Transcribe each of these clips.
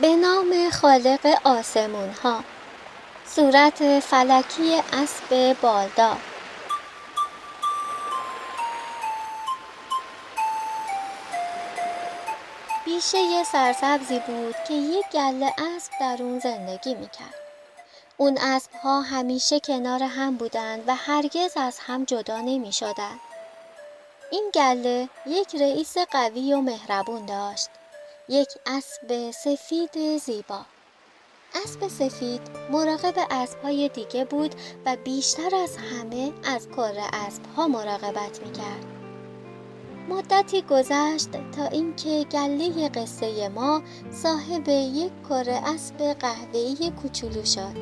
به نام خالق آسمون ها صورت فلکی اسب بالدار بیشه سرسبزی بود که یک گله اسب در اون زندگی می‌کرد. اون اسب ها همیشه کنار هم بودند و هرگز از هم جدا نمی شدن. این گله یک رئیس قوی و مهربون داشت. یک اسب سفید زیبا. اسب سفید مراقب اسبهای دیگه بود و بیشتر از همه از کره اسبها مراقبت می‌کرد. مدتی گذشت تا اینکه گله قصه ما صاحب یک کره اسب قهوه‌ای کوچولو شد.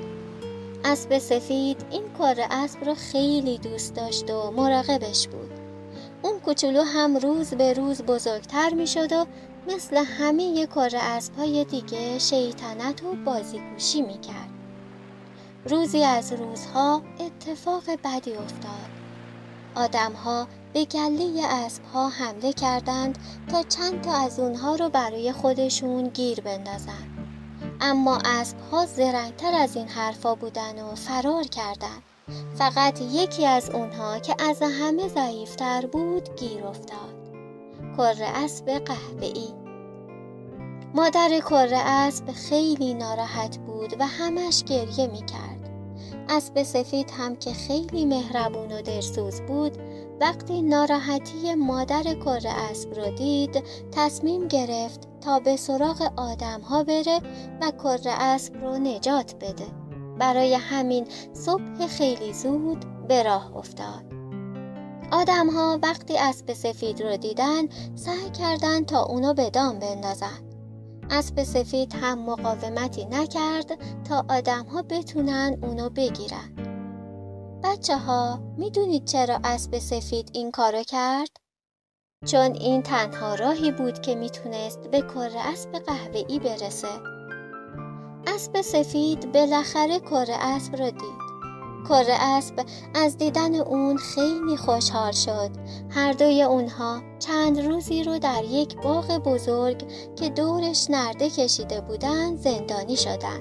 اسب سفید این کره اسب را خیلی دوست داشت و مراقبش بود. اون کوچولو هم روز به روز بزرگتر می شد و مثل همه کره اسبهای دیگه شیطنت و بازیگوشی می کرد. روزی از روزها اتفاق بدی افتاد. آدمها به گله اسبها حمله کردند تا چند تا از اونها رو برای خودشون گیر بندازن. اما اسبها زرنگتر از این حرفا بودن و فرار کردند. فقط یکی از اونها که از همه ضعیفتر بود گیر افتاد. کره اسب قهوه‌ای مادر کره اسب خیلی ناراحت بود و همش گریه می کرد. اسب سفید هم که خیلی مهربون و درسوز بود وقتی ناراحتی مادر کره اسب رو دید تصمیم گرفت تا به سراغ آدم ها بره و کره اسب رو نجات بده. برای همین صبح خیلی زود به راه افتاد. آدم ها وقتی اسب سفید رو دیدن سعی کردند تا اونو به دام بندازن. اسب سفید هم مقاومتی نکرد تا آدم ها بتونن اونو بگیرن. بچه ها می‌دونید چرا اسب سفید این کارو کرد؟ چون این تنها راهی بود که می‌تونست به کره اسب قهوه‌ای برسه. اسب سفید بالاخره کره اسب را دید. کره اسب از دیدن اون خیلی خوشحال شد. هر دوی اونها چند روزی رو در یک باغ بزرگ که دورش نرده کشیده بودن زندانی شدن.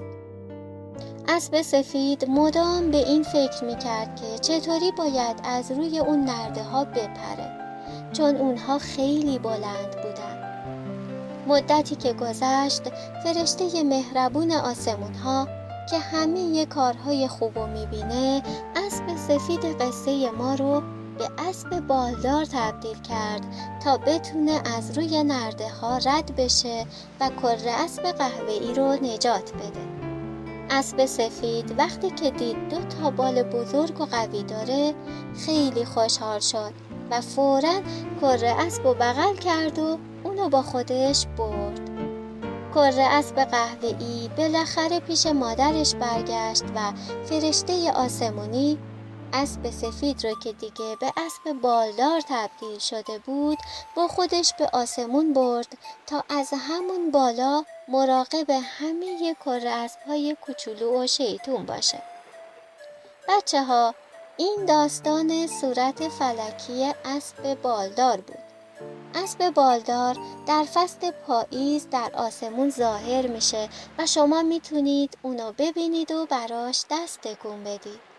اسب سفید مدام به این فکر می‌کرد که چطوری باید از روی اون نرده ها بپره چون اونها خیلی بلند بودن. مدتی که گذشت فرشته مهربون آسمون ها که همه کارهای خوب و می‌بینه اسب سفید قصه ما رو به اسب بالدار تبدیل کرد تا بتونه از روی نرده ها رد بشه و کره اسب قهوه‌ای رو نجات بده. اسب سفید وقتی که دید دو تا بال بزرگ و قوی داره خیلی خوشحال شد و فورا کره اسب و بغل کرد و اونو با خودش برد. کره اسب قهوه‌ای بالاخره پیش مادرش برگشت و فرشته آسمونی اسب سفید رو که دیگه به اسب بالدار تبدیل شده بود با خودش به آسمون برد تا از همون بالا مراقب همه کره اسبهای کوچولو و شیطون باشه. بچه ها این داستان صورت فلکی اسب بالدار بود. اسب بالدار در فصل پاییز در آسمون ظاهر میشه و شما می‌تونید اونو ببینید و براش دست تکون بدید.